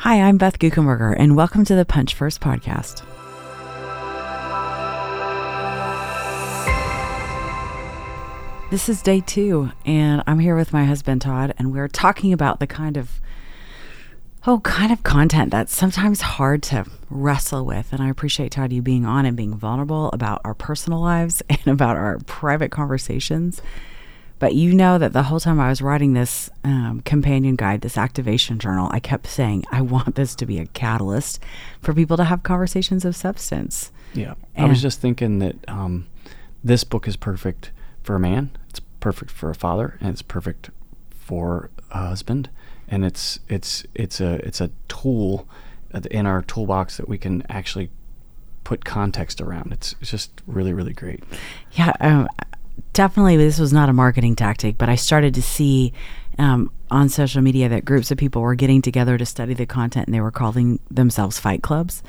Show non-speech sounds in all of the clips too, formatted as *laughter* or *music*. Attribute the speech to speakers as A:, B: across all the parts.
A: Hi, I'm Beth Guckenberger, and welcome to the Punch First podcast. This is day two, and I'm here with my husband Todd, and we're talking about the kind of oh, kind of content that's sometimes hard to wrestle with. And I appreciate Todd you being on and being vulnerable about our personal lives *laughs* and about our private conversations. But you know that the whole time I was writing this um, companion guide, this activation journal, I kept saying, I want this to be a catalyst for people to have conversations of substance.
B: Yeah. And I was just thinking that um, this book is perfect for a man, it's perfect for a father, and it's perfect for a husband. And it's it's it's a it's a tool in our toolbox that we can actually put context around. It's, it's just really really great.
A: Yeah, um, definitely. This was not a marketing tactic, but I started to see um, on social media that groups of people were getting together to study the content, and they were calling themselves fight clubs.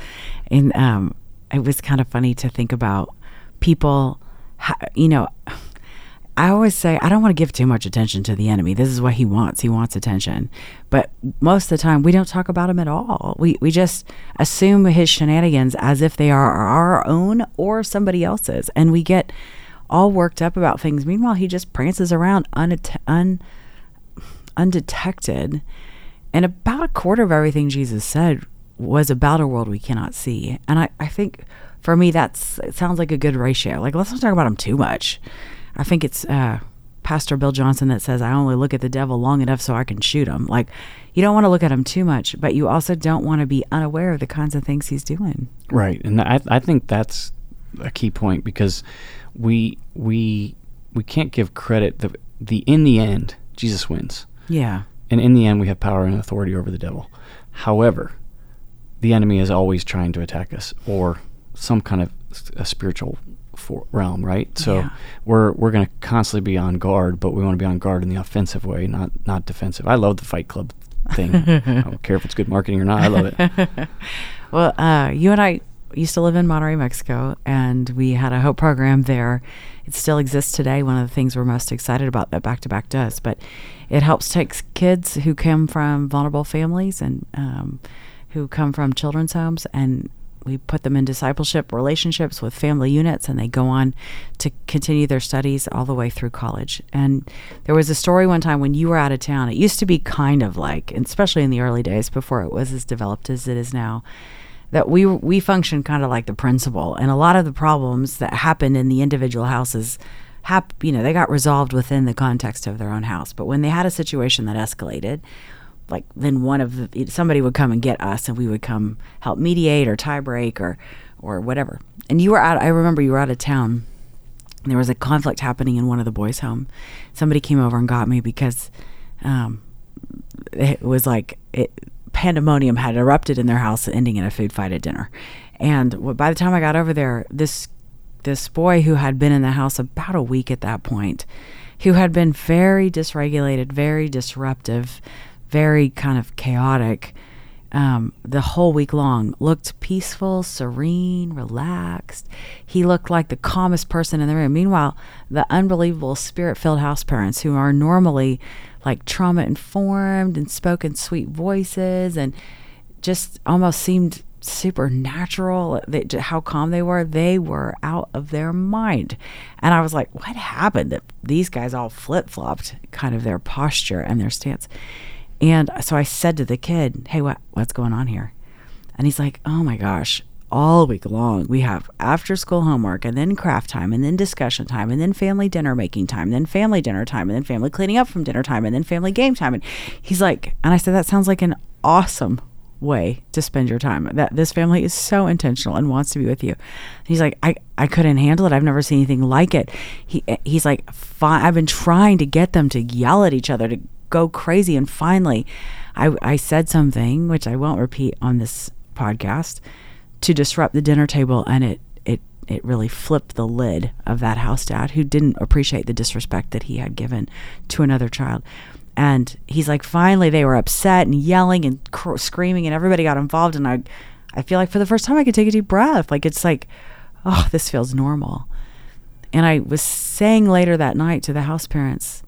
A: And um, it was kind of funny to think about people, you know I always say I don't want to give too much attention to the enemy. This is what he wants. He wants attention. But most of the time we don't talk about him at all. We we just assume his shenanigans as if they are our own or somebody else's and we get all worked up about things. Meanwhile, he just prances around un, undetected. And about a quarter of everything Jesus said was about a world we cannot see. And I, I think for me, that's it sounds like a good ratio. Like, let's not talk about him too much. I think it's uh, Pastor Bill Johnson that says, I only look at the devil long enough so I can shoot him. Like, you don't want to look at him too much, but you also don't want to be unaware of the kinds of things he's doing.
B: Right. And I, I think that's a key point because we, we, we can't give credit. The, the, in the end, Jesus wins.
A: Yeah.
B: And in the end, we have power and authority over the devil. However, the enemy is always trying to attack us or some kind of a spiritual for realm, right? So yeah. we're we're going to constantly be on guard, but we want to be on guard in the offensive way, not not defensive. I love the Fight Club thing. *laughs* I don't care if it's good marketing or not. I love it. *laughs*
A: well, uh, you and I used to live in Monterrey, Mexico, and we had a hope program there. It still exists today. One of the things we're most excited about that Back to Back does, but it helps take kids who come from vulnerable families and um, who come from children's homes and we put them in discipleship relationships with family units and they go on to continue their studies all the way through college and there was a story one time when you were out of town it used to be kind of like especially in the early days before it was as developed as it is now that we we functioned kind of like the principal. And a lot of the problems that happened in the individual houses hap- you know they got resolved within the context of their own house. But when they had a situation that escalated like then one of the somebody would come and get us and we would come help mediate or tie break or or whatever. And you were out i remember you were out of town. There was a conflict happening in one of the boys home. Somebody came over and got me because um, it was like it, pandemonium had erupted in their house ending in a food fight at dinner. And by the time i got over there this this boy who had been in the house about a week at that point who had been very dysregulated very disruptive very kind of chaotic um, the whole week long. Looked peaceful, serene, relaxed. He looked like the calmest person in the room. Meanwhile, the unbelievable spirit filled house parents who are normally like trauma informed and spoken sweet voices and just almost seemed supernatural they, how calm they were they were out of their mind and i was like what happened that these guys all flip-flopped kind of their posture and their stance and so I said to the kid, "Hey, what what's going on here?" And he's like, "Oh my gosh, all week long we have after school homework and then craft time and then discussion time and then family dinner making time, and then family dinner time and then family cleaning up from dinner time and then family game time." And he's like, and I said that sounds like an awesome way to spend your time. That this family is so intentional and wants to be with you. And he's like, I, I couldn't handle it. I've never seen anything like it. He he's like, I've been trying to get them to yell at each other to go crazy. And finally, I, I said something, which I won't repeat on this podcast, to disrupt the dinner table. And it, it, it really flipped the lid of that house dad who didn't appreciate the disrespect that he had given to another child. And he's like, finally, they were upset and yelling and cr- screaming, and everybody got involved. And I, I feel like for the first time, I could take a deep breath. Like it's like, oh, this feels normal. And I was saying later that night to the house parents,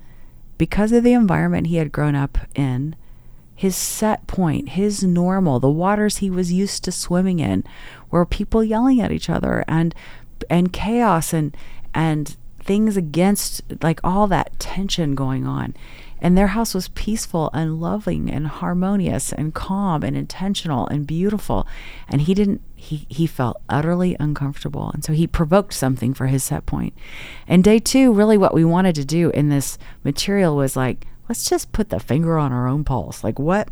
A: because of the environment he had grown up in, his set point, his normal, the waters he was used to swimming in, were people yelling at each other and and chaos and and things against like all that tension going on. And their house was peaceful and loving and harmonious and calm and intentional and beautiful. And he didn't he he felt utterly uncomfortable. And so he provoked something for his set point. And day 2, really what we wanted to do in this material was like let's just put the finger on our own pulse. Like what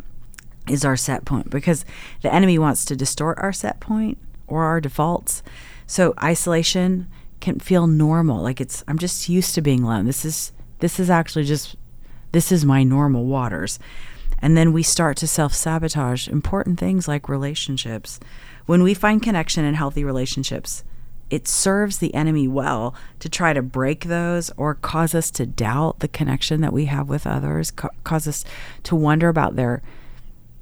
A: is our set point? Because the enemy wants to distort our set point or our defaults. So isolation can feel normal. Like it's I'm just used to being alone. This is this is actually just this is my normal waters. And then we start to self sabotage important things like relationships. When we find connection in healthy relationships, it serves the enemy well to try to break those or cause us to doubt the connection that we have with others, ca- cause us to wonder about their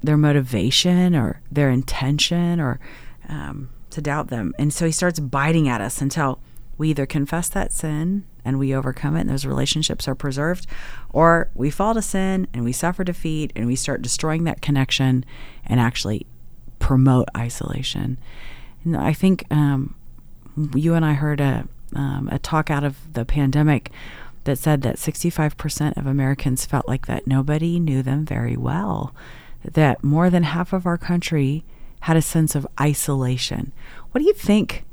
A: their motivation or their intention or um, to doubt them. And so he starts biting at us until we either confess that sin and we overcome it and those relationships are preserved, or we fall to sin and we suffer defeat and we start destroying that connection and actually promote isolation. And I think um, you and I heard a, um, a talk out of the pandemic that said that 65% of Americans felt like that nobody knew them very well, that more than half of our country had a sense of isolation. What do you think?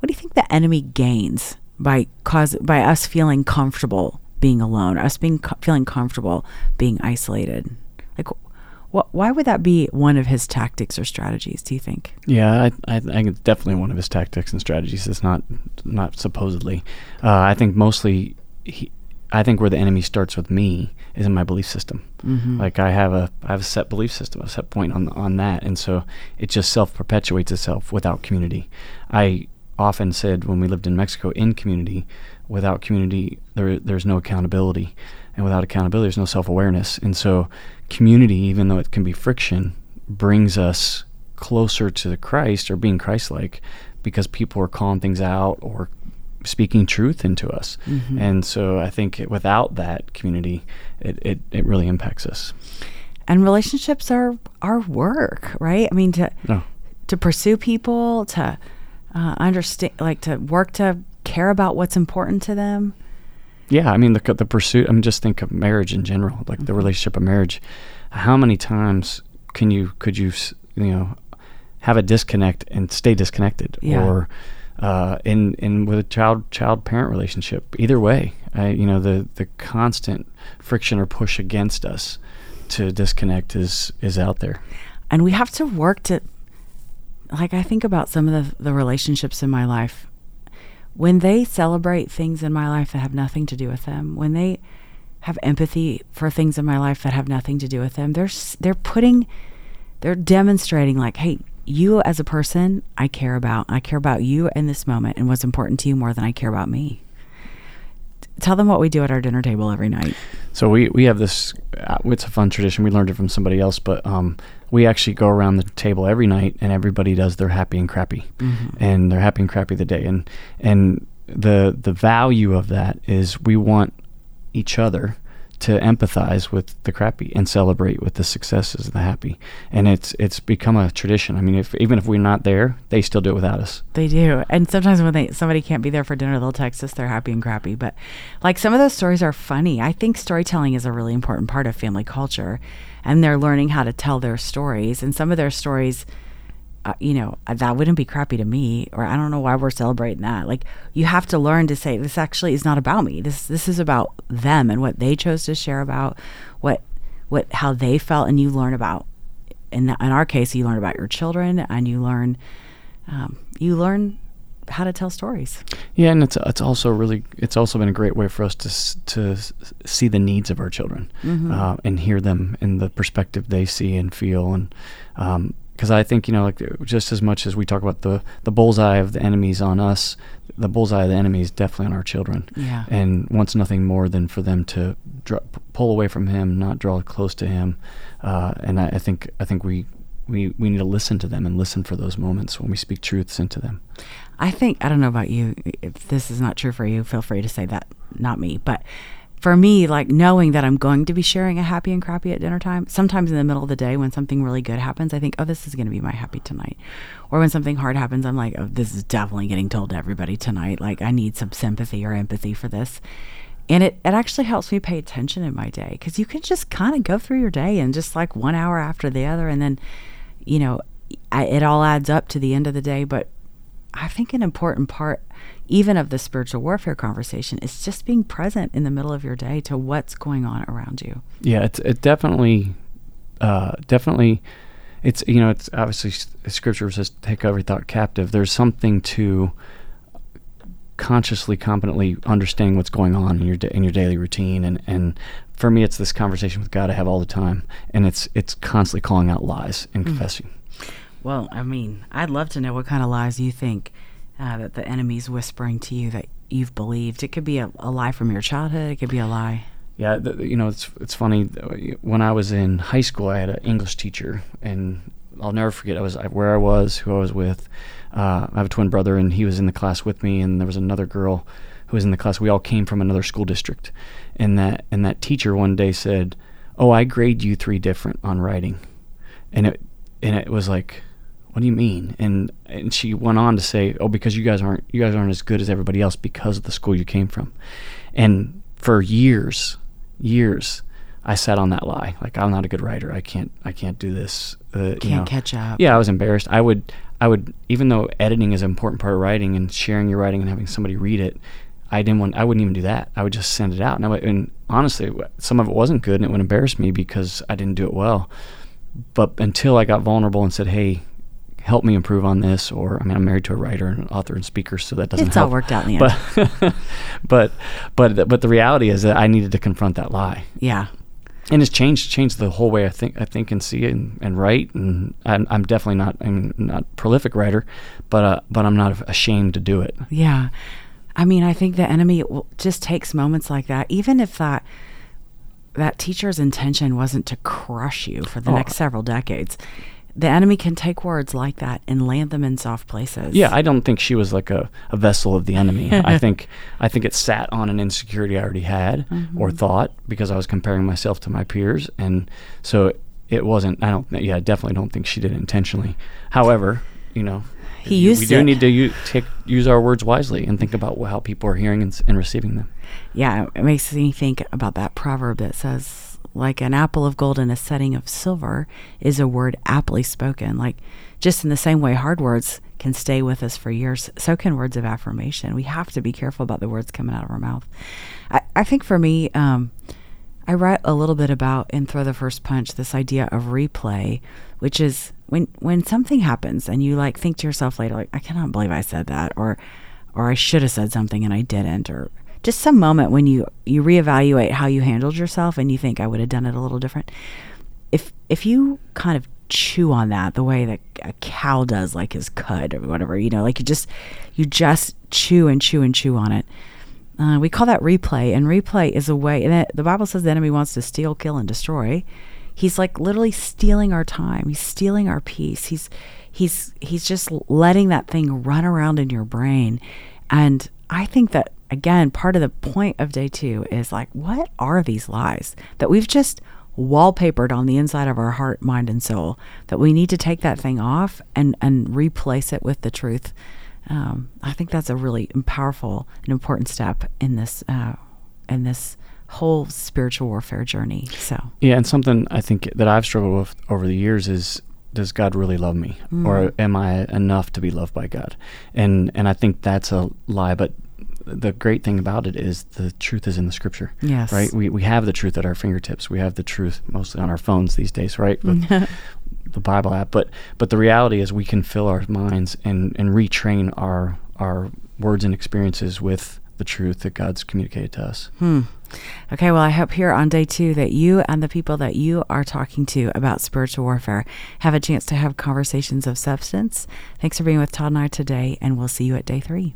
A: What do you think the enemy gains by cause by us feeling comfortable being alone, us being co- feeling comfortable being isolated? Like, what? Why would that be one of his tactics or strategies? Do you think?
B: Yeah, I, I, I think it's definitely one of his tactics and strategies. It's not not supposedly. Uh, I think mostly he, I think where the enemy starts with me is in my belief system. Mm-hmm. Like I have a I have a set belief system, a set point on on that, and so it just self perpetuates itself without community. I often said when we lived in Mexico, in community, without community, there there's no accountability, and without accountability, there's no self awareness. And so, community, even though it can be friction, brings us closer to the Christ or being Christ-like, because people are calling things out or speaking truth into us. Mm-hmm. And so I think without that community, it, it, it really impacts us.
A: And relationships are our work, right? I mean, to no. to pursue people, to uh, understand, like to work to care about what's important to them.
B: Yeah, I mean the the pursuit. I mean, just think of marriage in general, like mm-hmm. the relationship of marriage. How many times can you could you you know have a disconnect and stay disconnected, yeah. or uh, in in with a child child parent relationship? Either way, I, you know the the constant friction or push against us to disconnect is is out there,
A: and we have to work to like I think about some of the, the relationships in my life when they celebrate things in my life that have nothing to do with them, when they have empathy for things in my life that have nothing to do with them, they're they're putting they're demonstrating like, hey, you as a person, I care about. I care about you in this moment and what's important to you more than I care about me. Tell them what we do at our dinner table every night.
B: So we we have this. Uh, it's a fun tradition. We learned it from somebody else, but um, we actually go around the table every night and everybody does their happy and crappy mm-hmm. and they're happy and crappy the day and and the the value of that is we want each other to empathize with the crappy and celebrate with the successes of the happy. And it's it's become a tradition. I mean if even if we're not there they still do it without us.
A: They do. And sometimes when they somebody can't be there for dinner they'll text us they're happy and crappy. But like some of those stories are funny. I think storytelling is a really important part of family culture and they're learning how to tell their stories. And some of their stories, uh, you know, that wouldn't be crappy to me, or I don't know why we're celebrating that. Like you have to learn to say this actually is not about me. This this is about them and what they chose to share about what what how they felt, and you learn about. In, in our case, you learn about your children, and you learn um, you learn how to tell stories.
B: Yeah, and it's it's also really it's also been a great way for us to to see the needs of our children mm-hmm. uh, and hear them in the perspective they see and feel and. Because I think you know, like just as much as we talk about the the bullseye of the enemies on us, the bullseye of the enemy is definitely on our children.
A: Yeah.
B: And wants nothing more than for them to draw, pull away from him, not draw close to him. Uh, and I, I think I think we we we need to listen to them and listen for those moments when we speak truths into them.
A: I think I don't know about you. If this is not true for you, feel free to say that, not me. But for me, like knowing that I'm going to be sharing a happy and crappy at dinner time, sometimes in the middle of the day when something really good happens, I think, oh, this is going to be my happy tonight. Or when something hard happens, I'm like, oh, this is definitely getting told to everybody tonight. Like, I need some sympathy or empathy for this. And it, it actually helps me pay attention in my day because you can just kind of go through your day and just like one hour after the other. And then, you know, I, it all adds up to the end of the day. But I think an important part, even of the spiritual warfare conversation, is just being present in the middle of your day to what's going on around you.
B: Yeah, it's it definitely, uh, definitely, it's you know it's obviously scripture says take every thought captive. There's something to consciously, competently understanding what's going on in your in your daily routine, and and for me, it's this conversation with God I have all the time, and it's it's constantly calling out lies and mm. confessing.
A: Well, I mean, I'd love to know what kind of lies you think uh, that the enemy's whispering to you that you've believed. It could be a, a lie from your childhood. It could be a lie.
B: Yeah, you know, it's it's funny. When I was in high school, I had an English teacher, and I'll never forget. I was where I was, who I was with. Uh, I have a twin brother, and he was in the class with me, and there was another girl who was in the class. We all came from another school district, and that and that teacher one day said, "Oh, I grade you three different on writing," and it and it was like, what do you mean? And and she went on to say, oh, because you guys aren't you guys aren't as good as everybody else because of the school you came from. And for years, years, I sat on that lie. Like I'm not a good writer. I can't I can't do this.
A: Uh, can't you know. catch up.
B: Yeah, I was embarrassed. I would I would even though editing is an important part of writing and sharing your writing and having somebody read it. I didn't want. I wouldn't even do that. I would just send it out. And, would, and honestly, some of it wasn't good, and it would embarrass me because I didn't do it well. But until I got vulnerable and said, "Hey, help me improve on this or i mean i'm married to a writer and an author and speaker so that doesn't
A: it's
B: help.
A: all worked out in the end.
B: but *laughs* but but but the reality is that i needed to confront that lie.
A: Yeah.
B: And it's changed changed the whole way i think i think and see and, and write and I'm, I'm definitely not i'm not a prolific writer but uh, but i'm not ashamed to do it.
A: Yeah. I mean i think the enemy just takes moments like that even if that that teacher's intention wasn't to crush you for the oh. next several decades the enemy can take words like that and land them in soft places.
B: Yeah, I don't think she was like a, a vessel of the enemy. *laughs* I think I think it sat on an insecurity I already had mm-hmm. or thought because I was comparing myself to my peers, and so it wasn't. I don't. Yeah, I definitely don't think she did it intentionally. However, you know,
A: he used
B: we do
A: it.
B: need to use, take, use our words wisely and think about how people are hearing and, and receiving them.
A: Yeah, it makes me think about that proverb that says like an apple of gold in a setting of silver is a word aptly spoken. Like just in the same way hard words can stay with us for years, so can words of affirmation. We have to be careful about the words coming out of our mouth. I, I think for me, um, I write a little bit about in Throw the First Punch this idea of replay, which is when when something happens and you like think to yourself later, like, I cannot believe I said that, or or I should have said something and I didn't, or just some moment when you you reevaluate how you handled yourself and you think I would have done it a little different. If if you kind of chew on that the way that a cow does like his cud or whatever, you know, like you just you just chew and chew and chew on it. Uh, we call that replay, and replay is a way. And the Bible says the enemy wants to steal, kill, and destroy. He's like literally stealing our time. He's stealing our peace. He's he's he's just letting that thing run around in your brain, and I think that again, part of the point of day two is like, what are these lies that we've just wallpapered on the inside of our heart, mind, and soul? That we need to take that thing off and and replace it with the truth. Um, I think that's a really powerful and important step in this uh, in this whole spiritual warfare journey. So
B: yeah, and something I think that I've struggled with over the years is does God really love me, mm. or am I enough to be loved by God? And and I think that's a lie. But the great thing about it is the truth is in the scripture.
A: Yes.
B: Right? We, we have the truth at our fingertips. We have the truth mostly on our phones these days, right? With *laughs* the Bible app. But but the reality is we can fill our minds and, and retrain our our words and experiences with the truth that God's communicated to us.
A: Hmm. Okay, well, I hope here on day two that you and the people that you are talking to about spiritual warfare have a chance to have conversations of substance. Thanks for being with Todd and I today, and we'll see you at day three.